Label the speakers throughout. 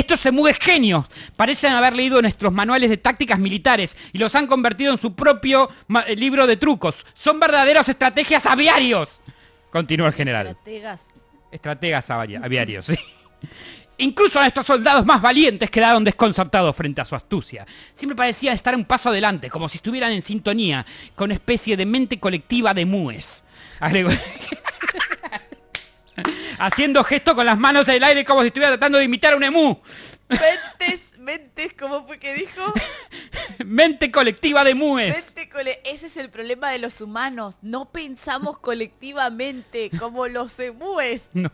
Speaker 1: Estos semúes genios parecen haber leído nuestros manuales de tácticas militares y los han convertido en su propio eh, libro de trucos. Son verdaderos estrategias aviarios. Continúa el general.
Speaker 2: Estrategas.
Speaker 1: Estrategas avi- aviarios, sí. Incluso a estos soldados más valientes quedaron desconcertados frente a su astucia. Siempre parecía estar un paso adelante, como si estuvieran en sintonía con una especie de mente colectiva de mues. Agregó- Haciendo gesto con las manos en el aire como si estuviera tratando de imitar a un emú.
Speaker 2: Mentes, mentes, ¿cómo fue que dijo?
Speaker 1: Mente colectiva de mues.
Speaker 2: Mente cole- Ese es el problema de los humanos. No pensamos colectivamente como los emúes.
Speaker 1: No.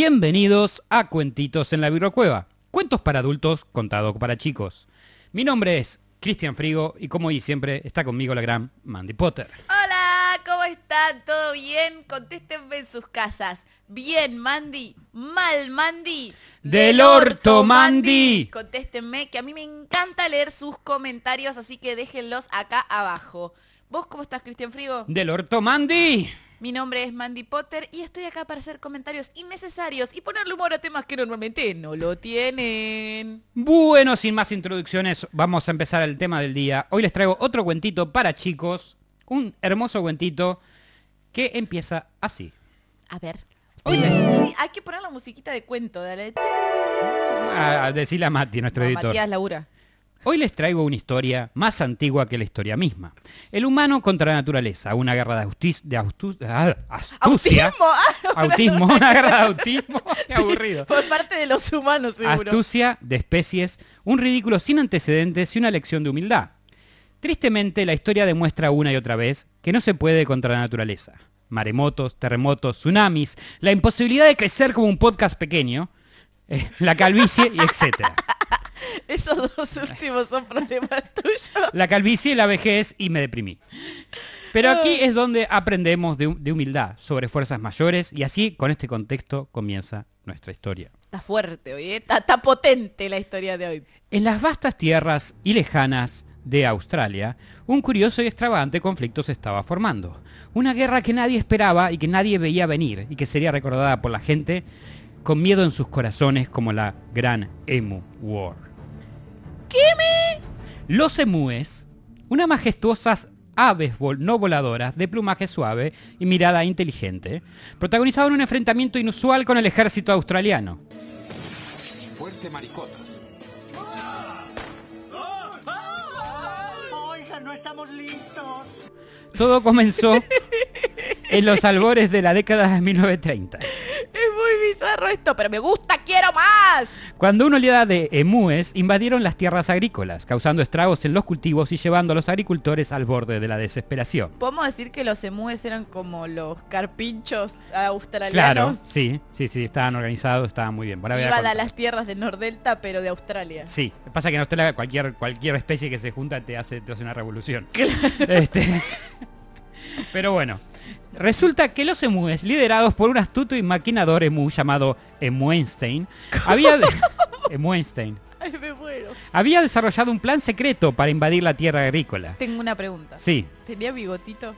Speaker 1: Bienvenidos a Cuentitos en la Bibliocueva. Cuentos para adultos, contado para chicos. Mi nombre es Cristian Frigo y como hoy siempre está conmigo la gran Mandy Potter.
Speaker 2: Hola, ¿cómo están? ¿Todo bien? Contéstenme en sus casas. Bien, Mandy. Mal, Mandy.
Speaker 1: Del orto, Mandy.
Speaker 2: Contéstenme, que a mí me encanta leer sus comentarios, así que déjenlos acá abajo. ¿Vos cómo estás, Cristian Frigo?
Speaker 1: Del orto Mandy.
Speaker 2: Mi nombre es Mandy Potter y estoy acá para hacer comentarios innecesarios y ponerle humor a temas que normalmente no lo tienen.
Speaker 1: Bueno, sin más introducciones, vamos a empezar el tema del día. Hoy les traigo otro cuentito para chicos. Un hermoso cuentito que empieza así.
Speaker 2: A ver. Oye, hay que poner la musiquita de cuento, dale.
Speaker 1: A, a decirle a Mati, nuestro
Speaker 2: No,
Speaker 1: editor.
Speaker 2: Matías Laura.
Speaker 1: Hoy les traigo una historia más antigua que la historia misma. El humano contra la naturaleza, una guerra de, de ah, astucia.
Speaker 2: Autismo. Ah,
Speaker 1: Autismo, una guerra de autismo. Qué aburrido.
Speaker 2: Por parte de los humanos, seguro.
Speaker 1: Astucia de especies, un ridículo sin antecedentes y una lección de humildad. Tristemente, la historia demuestra una y otra vez que no se puede contra la naturaleza. Maremotos, terremotos, tsunamis, la imposibilidad de crecer como un podcast pequeño, eh, la calvicie y etcétera.
Speaker 2: Esos dos últimos son problemas tuyos.
Speaker 1: La calvicie, la vejez y me deprimí. Pero aquí es donde aprendemos de humildad sobre fuerzas mayores y así con este contexto comienza nuestra historia.
Speaker 2: Está fuerte hoy, ¿eh? está, está potente la historia de hoy.
Speaker 1: En las vastas tierras y lejanas de Australia, un curioso y extravagante conflicto se estaba formando. Una guerra que nadie esperaba y que nadie veía venir y que sería recordada por la gente con miedo en sus corazones como la Gran Emu War. ¿Qué me? Los emúes, unas majestuosas aves vol- no voladoras de plumaje suave y mirada inteligente, protagonizaban un enfrentamiento inusual con el ejército australiano.
Speaker 3: Fuerte maricotas.
Speaker 4: Oigan, no estamos listos.
Speaker 1: Todo comenzó en los albores de la década de 1930,
Speaker 2: Es muy bizarro esto, pero me gusta, quiero más.
Speaker 1: cuando una oleada de emúes invadieron las tierras agrícolas, causando estragos en los cultivos y llevando a los agricultores al borde de la desesperación.
Speaker 2: ¿Podemos decir que los emúes eran como los carpinchos
Speaker 1: Claro,
Speaker 2: australianos?
Speaker 1: sí, sí, sí, estaban organizados, estaban muy bien. A
Speaker 2: Iban a las tierras de Nordelta, pero de Australia.
Speaker 1: Sí, pasa que en Australia cualquier, cualquier especie que se junta te hace, te hace una revolución. Este, pero bueno, resulta que los emúes, liderados por un astuto y maquinador emú llamado Emuenstein, había, Emuenstein,
Speaker 2: Ay, me muero.
Speaker 1: había desarrollado un plan secreto para invadir la tierra agrícola.
Speaker 2: Tengo una pregunta.
Speaker 1: Sí,
Speaker 2: ¿Tenía bigotito?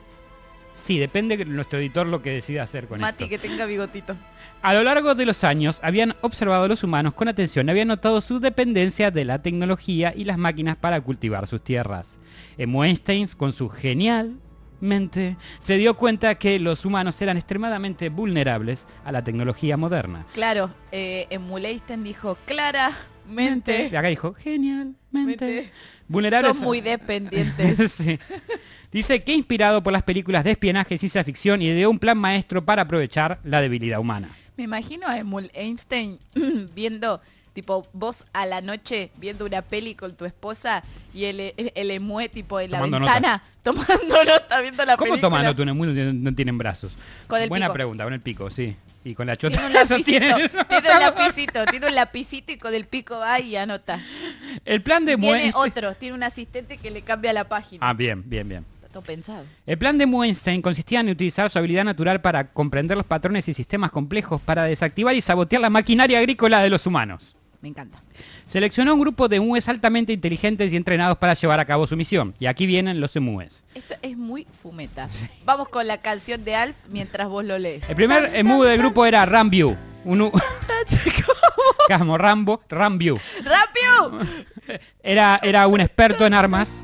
Speaker 1: sí, depende de nuestro editor lo que decida hacer con
Speaker 2: Mati,
Speaker 1: esto.
Speaker 2: que tenga bigotito.
Speaker 1: A lo largo de los años habían observado a los humanos con atención habían notado su dependencia de la tecnología y las máquinas para cultivar sus tierras. Einstein, con su genial mente, se dio cuenta que los humanos eran extremadamente vulnerables a la tecnología moderna.
Speaker 2: Claro, eh, Emuleisten dijo claramente.
Speaker 1: Y acá dijo, genialmente.
Speaker 2: Mente.
Speaker 1: Vulnerables.
Speaker 2: Son muy dependientes.
Speaker 1: Sí. Dice que inspirado por las películas de espionaje y ciencia ficción ideó un plan maestro para aprovechar la debilidad humana.
Speaker 2: Me imagino a Emul Einstein viendo, tipo, vos a la noche viendo una peli con tu esposa y el, el, el emue, tipo, en la
Speaker 1: Tomando
Speaker 2: ventana, tomando nota, viendo la
Speaker 1: ¿Cómo
Speaker 2: película.
Speaker 1: toman nota en el mundo no no tienen brazos?
Speaker 2: Con el
Speaker 1: Buena
Speaker 2: pico.
Speaker 1: pregunta, con el pico, sí. Y con la chota.
Speaker 2: Tiene un lapicito,
Speaker 1: tiene-
Speaker 2: tiene un lapicito, tiene un lapicito y con el pico va y anota.
Speaker 1: El plan de
Speaker 2: Tiene
Speaker 1: Muenstein...
Speaker 2: otro, tiene un asistente que le cambia la página.
Speaker 1: Ah, bien, bien, bien.
Speaker 2: Todo pensado.
Speaker 1: El plan de Muenstein consistía en utilizar su habilidad natural para comprender los patrones y sistemas complejos para desactivar y sabotear la maquinaria agrícola de los humanos.
Speaker 2: Me encanta.
Speaker 1: Seleccionó un grupo de emúes altamente inteligentes y entrenados para llevar a cabo su misión. Y aquí vienen los emúes.
Speaker 2: Esto es muy fumeta. Vamos con la canción de Alf mientras vos lo lees.
Speaker 1: El primer emú del grupo era Ramview. Un Como Rambo.
Speaker 2: ¡Rápido!
Speaker 1: Era, era un experto en armas,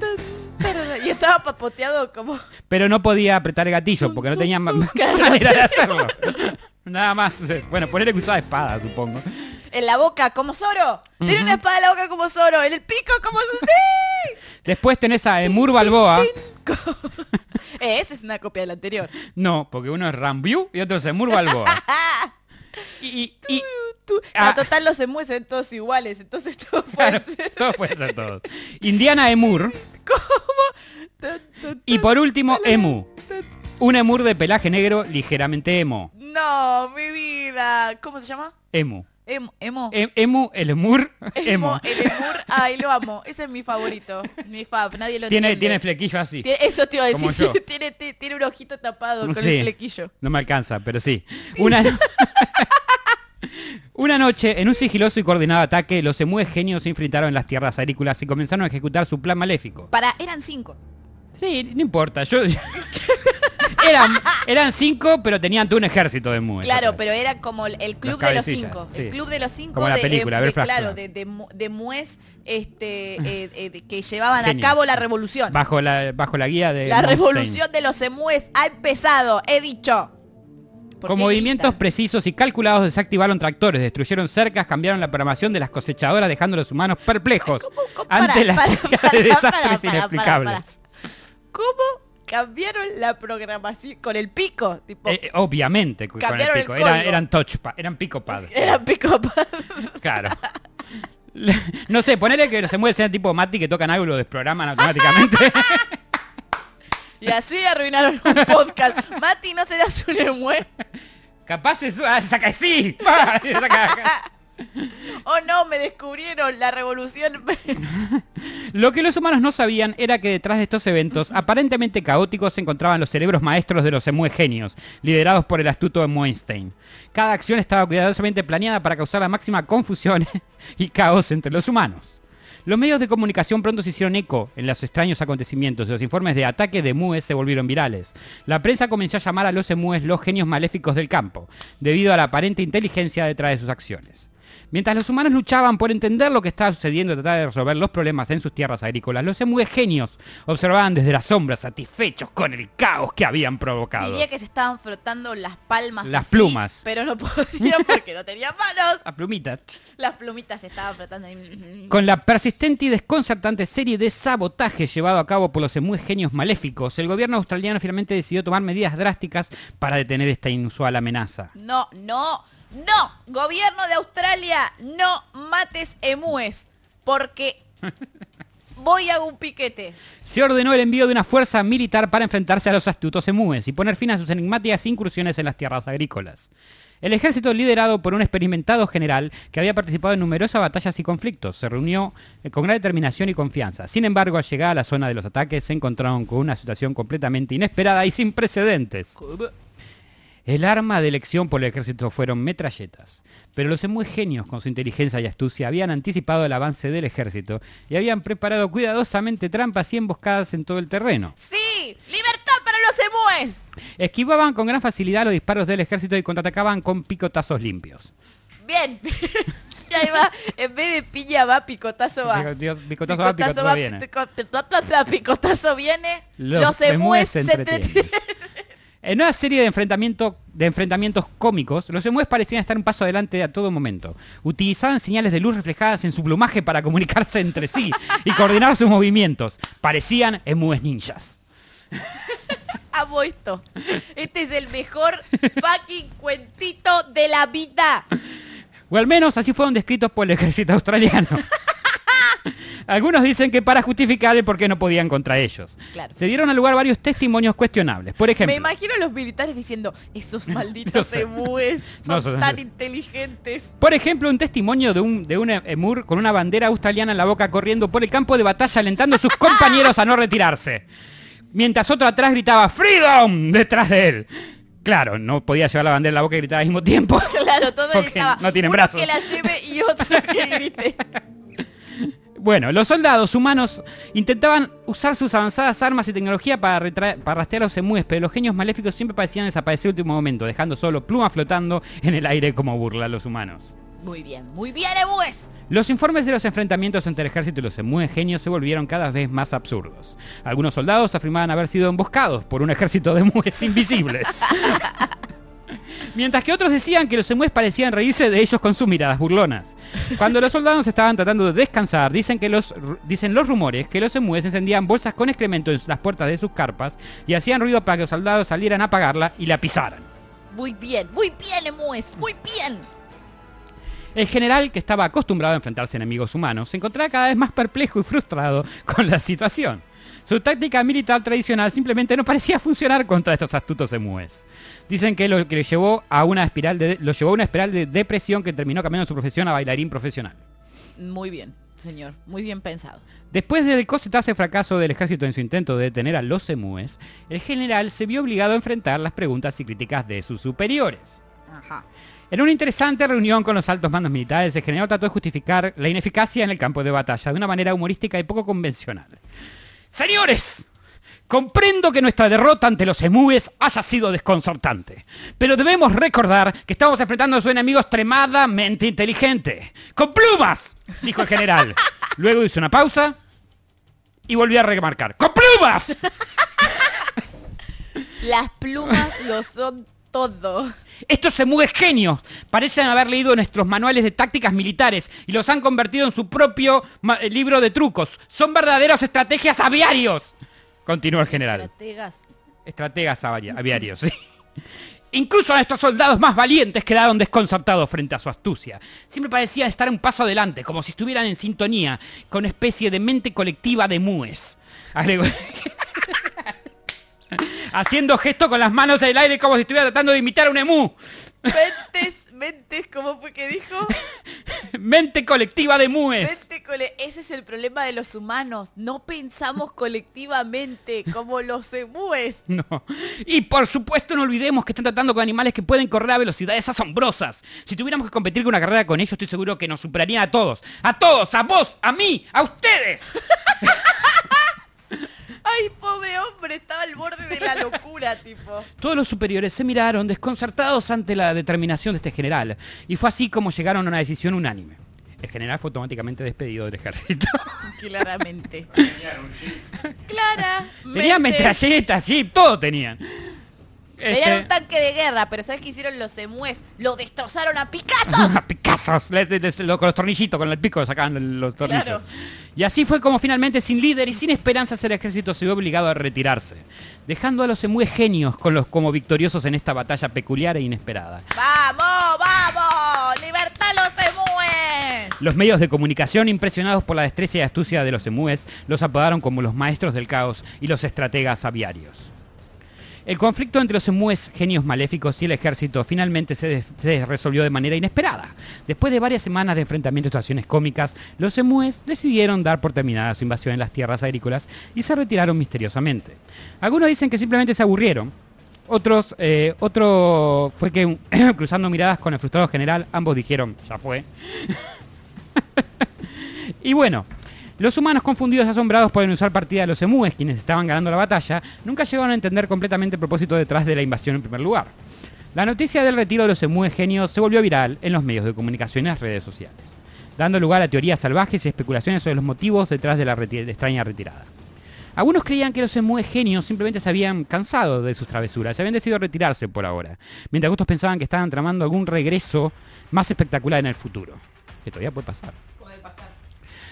Speaker 2: Y estaba papoteado como...
Speaker 1: pero no podía apretar el gatillo porque no tenía manera de hacerlo. Nada más. Bueno, ponerle que usaba espada, supongo.
Speaker 2: En la boca como Zoro. Tiene una espada en la boca como Zoro. En el pico como... ¡Sí!
Speaker 1: Después tenés a Emur Balboa.
Speaker 2: Eh, esa es una copia del anterior.
Speaker 1: No, porque uno es Ramview y otro es Emur Balboa. Y, y- y-
Speaker 2: Tú-
Speaker 1: Ah.
Speaker 2: A total los emues son todos iguales, entonces todo
Speaker 1: claro,
Speaker 2: ser.
Speaker 1: todo puede ser todo. Indiana Emur.
Speaker 2: Tan,
Speaker 1: Y por último, Emu. Un Emur de pelaje negro ligeramente emo.
Speaker 2: No, mi vida. ¿Cómo se llama?
Speaker 1: Emu.
Speaker 2: Emo. Emo.
Speaker 1: Em- emu, el Emur, emo.
Speaker 2: Emo, el emur. Ay, lo amo. Ese es mi favorito. Mi fab. Nadie lo
Speaker 1: Tiene,
Speaker 2: entiende.
Speaker 1: tiene flequillo así.
Speaker 2: Tiene- Eso te iba a decir.
Speaker 1: Como yo.
Speaker 2: tiene, ti- tiene un ojito tapado con el flequillo.
Speaker 1: No me alcanza, pero sí. Una, Una noche, en un sigiloso y coordinado ataque, los emúes genios se enfrentaron en las tierras agrícolas y comenzaron a ejecutar su plan maléfico.
Speaker 2: Para, eran cinco.
Speaker 1: Sí, no importa, yo... eran, eran cinco, pero tenían todo un ejército de emúes.
Speaker 2: Claro, pero era como el, club
Speaker 1: Los
Speaker 2: de los cinco.
Speaker 1: sí.
Speaker 2: El club de los cinco
Speaker 1: Como la
Speaker 2: de,
Speaker 1: película,
Speaker 2: de- de- claro, de, de, mu- de mues este, eh, eh, de- que llevaban a cabo la revolución.
Speaker 1: Bajo la, bajo la guía de...
Speaker 2: la
Speaker 1: Monstein.
Speaker 2: revolución de los emúes ha empezado, he dicho. ¿Por
Speaker 1: Con movimientos precisos y calculados desactivaron tractores, destruyeron cercas, cambiaron la programación de las cosechadoras dejando a los humanos perplejos
Speaker 2: ¿Cómo- cómo-
Speaker 1: ante la de desastres
Speaker 2: para, para,
Speaker 1: inexplicables.
Speaker 2: ¿Cómo cambiaron la programación con el pico? Tipo,
Speaker 1: Eh, obviamente, con el pico. Era- eran touchpad, eran picopad.
Speaker 2: era pico.
Speaker 1: Claro. No sé, ponele que se mueve sean tipo Mati que tocan algo y lo desprograman automáticamente.
Speaker 2: y así arruinaron un podcast. Mati, ¿no serás un emue?
Speaker 1: Capaz es... Ah, saca sí. Saca.
Speaker 2: Oh no, me descubrieron la revolución.
Speaker 1: Lo que los humanos no sabían era que detrás de estos eventos, aparentemente caóticos, se encontraban los cerebros maestros de los emue genios, liderados por el astuto Einstein. Cada acción estaba cuidadosamente planeada para causar la máxima confusión y caos entre los humanos. Los medios de comunicación pronto se hicieron eco en los extraños acontecimientos y los informes de ataque de emúes se volvieron virales. La prensa comenzó a llamar a los emúes los genios maléficos del campo, debido a la aparente inteligencia detrás de sus acciones. Mientras los humanos luchaban por entender lo que estaba sucediendo y tratar de resolver los problemas en sus tierras agrícolas, los genios observaban desde las sombras satisfechos con el caos que habían provocado.
Speaker 2: Diría que se estaban frotando las palmas.
Speaker 1: Las
Speaker 2: así,
Speaker 1: plumas.
Speaker 2: Pero no podían porque no tenían manos.
Speaker 1: A plumitas.
Speaker 2: Las plumitas se estaban frotando. ahí.
Speaker 1: Con la persistente y desconcertante serie de sabotaje llevado a cabo por los genios maléficos, el gobierno australiano finalmente decidió tomar medidas drásticas para detener esta inusual amenaza.
Speaker 2: No, no, no. Gobierno de Australia, no mates emúes. Porque voy a un piquete.
Speaker 1: Se ordenó el envío de una fuerza militar para enfrentarse a los astutos emúes y poner fin a sus enigmáticas incursiones en las tierras agrícolas. El ejército, liderado por un experimentado general que había participado en numerosas batallas y conflictos, se reunió eh, con gran determinación y confianza. Sin embargo, al llegar a la zona de los ataques, se encontraron con una situación completamente inesperada y sin precedentes. El arma de elección por el ejército fueron metralletas, pero los genios con su inteligencia y astucia habían anticipado el avance del ejército y habían preparado cuidadosamente trampas y emboscadas en todo el terreno.
Speaker 2: Sí, libertad para los emúes.
Speaker 1: Esquivaban con gran facilidad los disparos del ejército y contraatacaban con picotazos limpios.
Speaker 2: Bien. y ahí va, en vez de piña va, picotazo va.
Speaker 1: Dios, Picotazo va, picotazo viene.
Speaker 2: pico- picotazo, picotazo viene.
Speaker 1: Los
Speaker 2: Los,
Speaker 1: emúes se entretienen. En una serie de, enfrentamiento- de enfrentamientos cómicos, los emúes parecían estar un paso adelante a todo momento. Utilizaban señales de luz reflejadas en su plumaje para comunicarse entre sí y coordinar sus movimientos. Parecían emúes ninjas.
Speaker 2: Amo esto. Este es el mejor fucking cuentito de la vida.
Speaker 1: O al menos así fueron descritos por el ejército australiano. Algunos dicen que para justificar el por qué no podían contra ellos.
Speaker 2: Claro.
Speaker 1: Se dieron al lugar varios testimonios cuestionables. Por ejemplo,
Speaker 2: Me imagino a los militares diciendo, esos malditos emúes
Speaker 1: No
Speaker 2: son tan inteligentes.
Speaker 1: por ejemplo, un testimonio de un, de un emur con una bandera australiana en la boca corriendo por el campo de batalla alentando a sus compañeros a no retirarse. Mientras otro atrás gritaba ¡Freedom! detrás de él. Claro, no podía llevar la bandera en la boca y gritar al mismo tiempo.
Speaker 2: Claro, todo
Speaker 1: Porque
Speaker 2: estaba.
Speaker 1: no tienen
Speaker 2: uno
Speaker 1: brazos.
Speaker 2: que la lleve y otro que grite.
Speaker 1: Bueno, los soldados humanos intentaban usar sus avanzadas armas y tecnología para, para rastrear a los emúes, pero los genios maléficos siempre parecían desaparecer en último momento, dejando solo plumas flotando en el aire como burla a los humanos.
Speaker 2: Muy bien, muy bien, emúes.
Speaker 1: Los informes de los enfrentamientos entre el ejército y los emúes genios se volvieron cada vez más absurdos. Algunos soldados afirmaban haber sido emboscados por un ejército de emúes invisibles. Mientras que otros decían que los emúes parecían reírse de ellos con sus miradas burlonas. Cuando los soldados estaban tratando de descansar, dicen, que los, dicen los rumores que los emúes encendían bolsas con excremento en las puertas de sus carpas y hacían ruido para que los soldados salieran a apagarla y la pisaran.
Speaker 2: Muy bien, muy bien, emúes, muy bien.
Speaker 1: El general, que estaba acostumbrado a enfrentarse a enemigos humanos, se encontraba cada vez más perplejo y frustrado con la situación. Su táctica militar tradicional simplemente no parecía funcionar contra estos astutos emúes. Dicen que lo que le llevó a una espiral de, lo llevó a una espiral de depresión que terminó cambiando su profesión a bailarín profesional.
Speaker 2: Muy bien, señor, muy bien pensado.
Speaker 1: Después del cosetazo fracaso del ejército en su intento de detener a los emúes, el general se vio obligado a enfrentar las preguntas y críticas de sus superiores.
Speaker 2: Ajá.
Speaker 1: En una interesante reunión con los altos mandos militares, el general trató de justificar la ineficacia en el campo de batalla de una manera humorística y poco convencional. Señores, comprendo que nuestra derrota ante los emúes haya sido desconcertante, pero debemos recordar que estamos enfrentando a un enemigo extremadamente inteligente. ¡Con plumas! dijo el general. Luego hizo una pausa y volvió a remarcar. ¡Con plumas!
Speaker 2: Las plumas lo son todo.
Speaker 1: Estos emúes genios parecen haber leído nuestros manuales de tácticas militares y los han convertido en su propio eh, libro de trucos. Son verdaderos estrategias aviarios. Continuó el general.
Speaker 2: Estrategas.
Speaker 1: Estrategas avi- aviarios, sí. Incluso a estos soldados más valientes quedaron desconcertados frente a su astucia. Siempre parecía estar un paso adelante, como si estuvieran en sintonía con una especie de mente colectiva de emúes. Agregó- Haciendo gesto con las manos en el aire como si estuviera tratando de imitar a un emú.
Speaker 2: Mentes, mentes, ¿cómo fue que dijo?
Speaker 1: Mente colectiva de emúes.
Speaker 2: Mente cole- Ese es el problema de los humanos. No pensamos colectivamente como los emúes.
Speaker 1: No. Y por supuesto no olvidemos que están tratando con animales que pueden correr a velocidades asombrosas. Si tuviéramos que competir con una carrera con ellos, estoy seguro que nos superarían a todos. A todos, a vos, a mí, a ustedes.
Speaker 2: Ay, pobre hombre, estaba al borde de la locura, tipo.
Speaker 1: Todos los superiores se miraron desconcertados ante la determinación de este general. Y fue así como llegaron a una decisión unánime. El general fue automáticamente despedido del ejército.
Speaker 2: Claramente. Clara.
Speaker 1: Tenían metralletas, jeep, todo tenían. Este,
Speaker 2: Era un tanque de guerra, pero ¿sabes qué hicieron los emúes? Lo destrozaron a picazos.
Speaker 1: con los tornillitos, con el pico sacaban los tornillos.
Speaker 2: Claro.
Speaker 1: Y así fue como finalmente, sin líder y sin esperanzas, el ejército se vio obligado a retirarse, dejando a los emúes genios con los, como victoriosos en esta batalla peculiar e inesperada.
Speaker 2: ¡Vamos, vamos! ¡Libertad los emúes!
Speaker 1: Los medios de comunicación, impresionados por la destreza y astucia de los emúes, los apodaron como los maestros del caos y los estrategas aviarios. El conflicto entre los emúes genios maléficos y el ejército finalmente se, resolvió de manera inesperada. Después de varias semanas de enfrentamientos y situaciones cómicas, los emúes decidieron dar por terminada su invasión en las tierras agrícolas y se retiraron misteriosamente. Algunos dicen que simplemente se aburrieron. Otros, eh, otro fue que cruzando miradas con el frustrado general, ambos dijeron, ya fue. Y bueno, los humanos confundidos y asombrados por usar partida de los emúes, quienes estaban ganando la batalla, nunca llegaron a entender completamente el propósito detrás de la invasión en primer lugar. La noticia del retiro de los emúes genios se volvió viral en los medios de comunicación y las redes sociales, dando lugar a teorías salvajes y especulaciones sobre los motivos detrás de la extraña retirada. Algunos creían que los emúes genios simplemente se habían cansado de sus travesuras y habían decidido retirarse por ahora, mientras otros pensaban que estaban tramando algún regreso más espectacular en el futuro, que todavía. Puede pasar.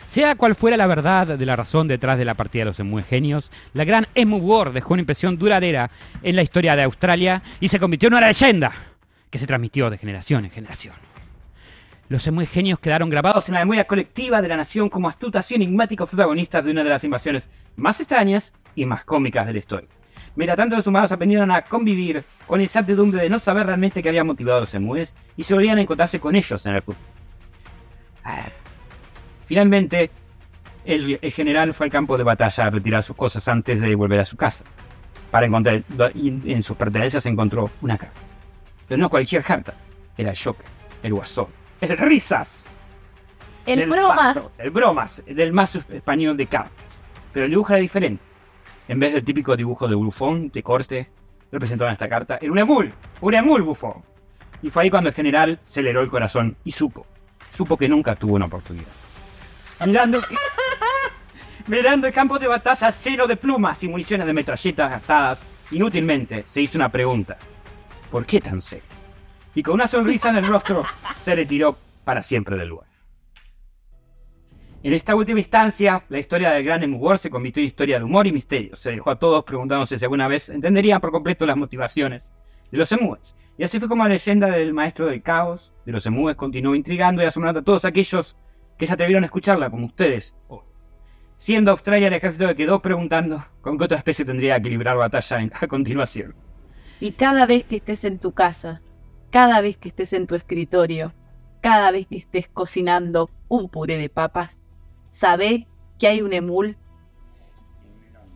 Speaker 1: Sea cual fuera la verdad de la razón detrás de la partida de los emúes genios, la gran Emu War dejó una impresión duradera en la historia de Australia y se convirtió en una leyenda que se transmitió de generación en generación. Los emúes genios quedaron grabados en la memoria colectiva de la nación como astutas y enigmáticos protagonistas de una de las invasiones más extrañas y más cómicas de la historia. Mientras tanto, los humanos aprendieron a convivir con esa incertidumbre de no saber realmente qué había motivado a los emúes y se a encontrarse con ellos en el futuro. Finalmente, el, el general fue al campo de batalla a retirar sus cosas antes de volver a su casa. Para encontrar, y en sus pertenencias encontró una carta. Pero no cualquier carta, era el Joker, el Guasón, el Risas.
Speaker 2: El
Speaker 1: del
Speaker 2: bromas.
Speaker 1: El Bromas, del más español de cartas. Pero el dibujo era diferente. En vez del típico dibujo de bufón, de corte, representado en esta carta, era un emul, un emul bufón. Y fue ahí cuando el general se le heló el corazón y supo, supo que nunca tuvo una oportunidad. Mirando, mirando el campo de batalla lleno de plumas y municiones de metralletas gastadas inútilmente, se hizo una pregunta. ¿Por qué tan serio? Y con una sonrisa en el rostro, se retiró para siempre del lugar. En esta última instancia, la historia del gran Emu War se convirtió en historia de humor y misterio. Se dejó a todos preguntándose si alguna vez entenderían por completo las motivaciones de los emúes. Y así fue como la leyenda del maestro del caos, de los emúes, continuó intrigando y asombrando a todos aquellos que se atrevieron a escucharla, como ustedes. Siendo Australia el ejército que quedó preguntando con qué otra especie tendría que librar batalla en- a continuación.
Speaker 4: Y cada vez que estés en tu casa, cada vez que estés en tu escritorio, cada vez que estés cocinando un puré de papas, sabe que hay un emul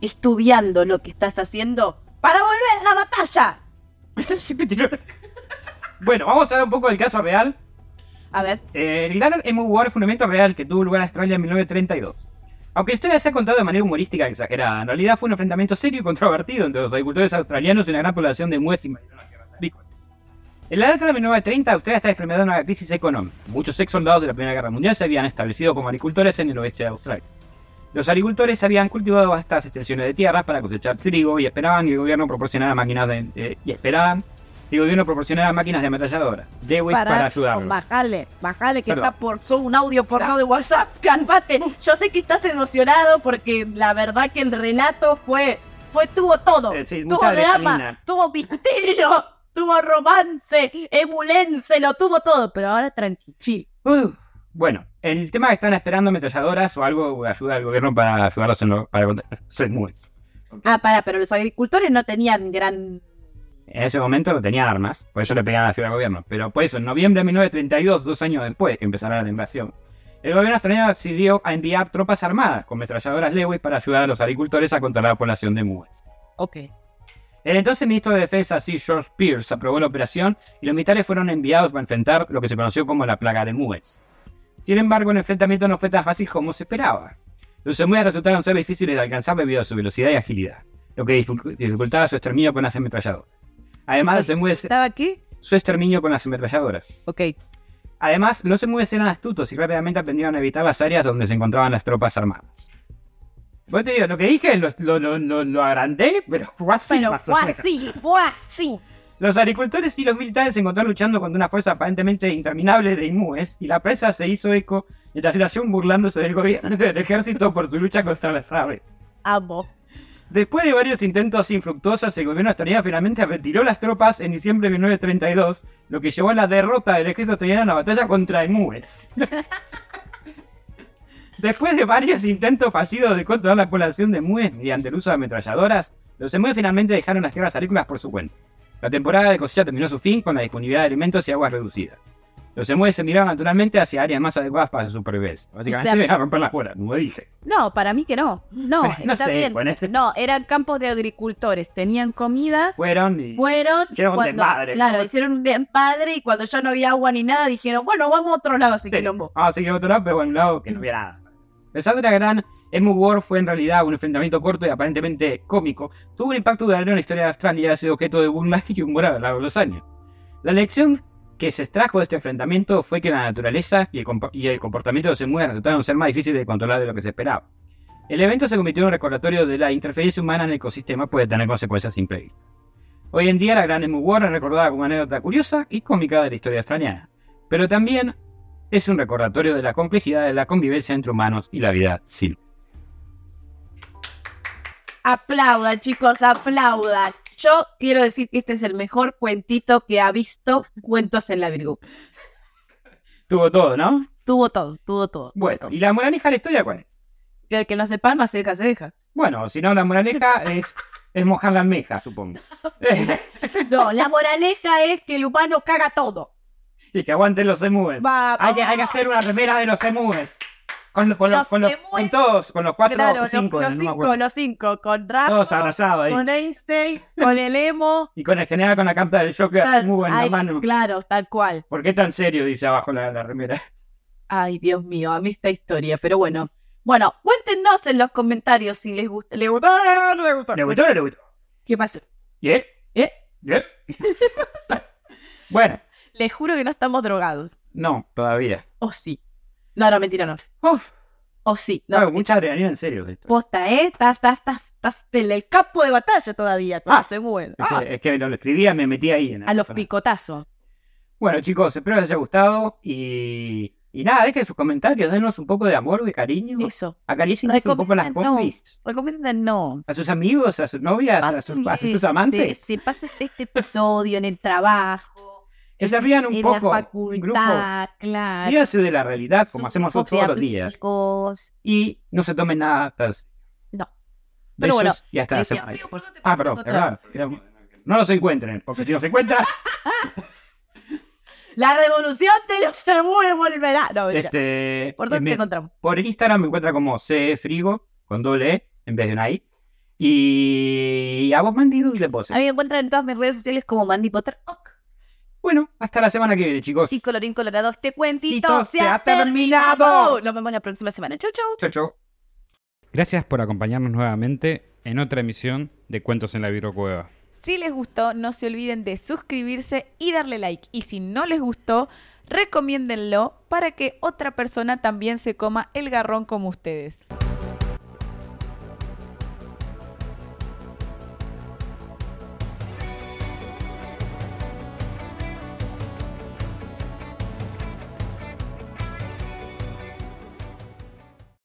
Speaker 4: estudiando lo que estás haciendo para volver a la batalla.
Speaker 1: Bueno, vamos a ver un poco del caso real.
Speaker 4: A ver,
Speaker 1: Eh, el War fue un evento real que tuvo lugar en Australia en 1932. Aunque la historia se ha contado de manera humorística e exagerada, en realidad fue un enfrentamiento serio y controvertido entre los agricultores australianos y la gran población de que invadieron las. En la década de 1930, Australia estaba experimentando una crisis económica. Muchos ex soldados de la Primera Guerra Mundial se habían establecido como agricultores en el oeste de Australia. Los agricultores habían cultivado vastas extensiones de tierras para cosechar trigo y esperaban que el gobierno proporcionara máquinas de, eh, y esperaban que el gobierno proporcionara máquinas de ametralladora, Dewey para,
Speaker 2: Pará,
Speaker 1: ayudarlos.
Speaker 2: Bajale, bajale, que
Speaker 1: Perdón.
Speaker 2: está por son un audio porno de WhatsApp.
Speaker 4: calmate. Yo sé que estás emocionado porque la verdad que el relato fue, fue tuvo todo.
Speaker 1: Eh, sí,
Speaker 4: tuvo drama, tuvo misterio, tuvo romance, emulense, lo tuvo todo. Pero ahora tranquilo.
Speaker 1: Uh, bueno, el tema que están esperando ametralladoras o algo ayuda al gobierno para ayudarlos en lo, para los emúes.
Speaker 4: Ah, para, pero los agricultores no tenían gran.
Speaker 1: En ese momento no tenían armas, por eso le pegaban a la ciudad al gobierno. Pero por eso, en noviembre de 1932, dos años después que empezara la invasión, el gobierno australiano decidió a enviar tropas armadas con metralladoras Lewis para ayudar a los agricultores a controlar la población de emúes.
Speaker 2: Ok.
Speaker 1: El entonces ministro de Defensa, Sir George Pierce, aprobó la operación y los militares fueron enviados para enfrentar lo que se conoció como la plaga de emúes. Sin embargo, el enfrentamiento no fue tan fácil como se esperaba. Los emúes resultaron ser difíciles de alcanzar debido a su velocidad y agilidad, lo que dificu- dificultaba su exterminio con las ametralladoras. Además, los emúes,
Speaker 2: ¿Estaba aquí?
Speaker 1: su exterminio con las ametralladoras.
Speaker 2: Ok.
Speaker 1: Además, los emúes eran astutos y rápidamente aprendieron a evitar las áreas donde se encontraban las tropas armadas. Vos te digo, lo que dije lo, lo, lo, agrandé, pero fue así.
Speaker 4: Pero fue así, fue así.
Speaker 1: Los agricultores y los militares se encontraron luchando contra una fuerza aparentemente interminable de imúes y la prensa se hizo eco de la situación burlándose del gobierno y del ejército por su lucha contra las aves.
Speaker 4: Amo.
Speaker 1: Después de varios intentos infructuosos, el gobierno australiano finalmente retiró las tropas en diciembre de 1932, lo que llevó a la derrota del ejército australiano en la batalla contra emúes. Después de varios intentos fallidos de controlar la población de emúes mediante el uso de ametralladoras, los emúes finalmente dejaron las tierras agrícolas por su cuenta. La temporada de cosecha terminó su fin con la disponibilidad de alimentos y aguas reducida. Los emúes se miraron naturalmente hacia áreas más adecuadas para su supervivencia. Básicamente
Speaker 2: O sea,
Speaker 1: se a romper las bolas, como dije.
Speaker 2: No, para mí que no. No,
Speaker 1: No
Speaker 2: está
Speaker 1: sé,
Speaker 2: bien.
Speaker 1: ponete.
Speaker 2: No, eran campos de agricultores. Tenían comida.
Speaker 1: Fueron y...
Speaker 4: Fueron
Speaker 1: Hicieron un
Speaker 4: cuando,
Speaker 1: desmadre.
Speaker 4: claro, hicieron un desmadre y cuando ya no había agua ni nada dijeron, bueno, vamos a otro lado ese
Speaker 1: Sí.
Speaker 4: quilombo.
Speaker 1: Vamos a seguir a otro lado, pero en un lado que no había nada. A pesar de la gran Emu War fue en realidad un enfrentamiento corto y aparentemente cómico, tuvo un impacto duradero en la historia de Australia y ha sido objeto de burla y humor a lo largo de los años. La lección que se extrajo de este enfrentamiento fue que la naturaleza y el, comportamiento de los emues resultaron ser más difíciles de controlar de lo que se esperaba. El evento se convirtió en un recordatorio de la interferencia humana en el ecosistema puede tener consecuencias imprevistas. Hoy en día la gran Emu War es recordada como una anécdota curiosa y cómica de la historia australiana, pero también es un recordatorio de la complejidad de la convivencia entre humanos y la vida silvestre.
Speaker 4: Aplaudan, chicos, aplaudan. Yo quiero decir que este es el mejor cuentito que ha visto Cuentos en la Virgo.
Speaker 1: Tuvo todo, ¿no?
Speaker 4: Tuvo todo, tuvo todo. tuvo
Speaker 1: Bueno,
Speaker 4: todo.
Speaker 1: ¿y la moraleja de la historia cuál es?
Speaker 4: El que no se palma se deja, se deja.
Speaker 1: Bueno, si no, la moraleja es, es mojar la almeja, supongo.
Speaker 4: No, la moraleja es que el humano caga todo.
Speaker 1: y que aguanten los emúes.
Speaker 4: Va,
Speaker 1: Hay, que- hay que hacer una remera de los emúes. Con, con los,
Speaker 4: Los
Speaker 1: con, los, con todos, con los cuatro
Speaker 4: Claro,
Speaker 1: o
Speaker 4: los,
Speaker 1: cinco,
Speaker 4: los
Speaker 1: me
Speaker 4: cinco, los cinco, con Rafa,
Speaker 1: Todos abrazados ahí.
Speaker 4: con Einstein, con el emo.
Speaker 1: Y con el general con la carta del Joker muy en la
Speaker 4: Ay,
Speaker 1: mano.
Speaker 4: Claro, tal cual.
Speaker 1: ¿Por qué tan serio? Dice abajo la, la remera.
Speaker 4: Ay, Dios mío, a mí esta historia, pero bueno. Bueno, cuéntenos en los comentarios si les gusta. ¿Les gustó? ¿No les gustó?
Speaker 1: ¿Le gustó o no le gustó?
Speaker 4: ¿Qué pasa?
Speaker 1: ¿Yeah?
Speaker 4: ¿Eh?
Speaker 1: ¿Yeah? bueno,
Speaker 4: Les juro que no estamos drogados.
Speaker 1: no, todavía.
Speaker 4: O sí. No, no, mentira, no.
Speaker 1: Uf,
Speaker 4: O sí. No,
Speaker 1: no, mucha adrenalina en serio. esto.
Speaker 4: Posta, ¿eh? Estás, estás, estás, estás en el campo de batalla todavía.
Speaker 1: Ah.
Speaker 4: Ah, se mueve.
Speaker 1: Es,
Speaker 4: Ah,
Speaker 1: que, es que lo escribía, me metí ahí. En
Speaker 4: a los picotazos.
Speaker 1: Bueno, chicos, espero les haya gustado. Y, y nada, dejen sus comentarios, denos un poco de amor, de cariño.
Speaker 4: Eso.
Speaker 1: Acaricien un poco las pompis.
Speaker 4: Recomiéndanos.
Speaker 1: A sus amigos, a sus novias, a sus, a sus amantes.
Speaker 4: Si pases este episodio en el trabajo.
Speaker 1: Que se rían un
Speaker 4: en
Speaker 1: poco
Speaker 4: la
Speaker 1: en
Speaker 4: facultad,
Speaker 1: grupos.
Speaker 4: claro.
Speaker 1: Ríanse de la realidad, como hacemos todos los días. Y no se tomen nada tan
Speaker 4: No. Pero
Speaker 1: Besos
Speaker 4: bueno,
Speaker 1: y hasta la
Speaker 4: decía,
Speaker 1: semana.
Speaker 4: "Fío, ¿por dónde
Speaker 1: Ah, perdón,
Speaker 4: encontrar?"
Speaker 1: claro. No los encuentren, porque si los encuentran,
Speaker 4: La revolución de los emúes volverá. No,
Speaker 1: este,
Speaker 4: ¿Por dónde te encontramos?
Speaker 1: por el Instagram me encuentra como Frigo con doble E en vez de una I. Y a vos, Mandy, ¿dónde te?
Speaker 4: A mí me encuentran en todas mis redes sociales como Mandy Potter. Ok.
Speaker 1: Bueno, hasta la semana que viene, chicos.
Speaker 4: Y colorín colorado, este cuentito
Speaker 1: Tito,
Speaker 4: se,
Speaker 1: ha terminado.
Speaker 4: terminado. Nos vemos la próxima semana. Chau, chau.
Speaker 1: Chau, chau.
Speaker 5: Gracias por acompañarnos nuevamente en otra emisión de Cuentos en la Virocueva.
Speaker 2: Si les gustó, no se olviden de suscribirse y darle like. Y si no les gustó, recomiéndenlo para que otra persona también se coma el garrón como ustedes.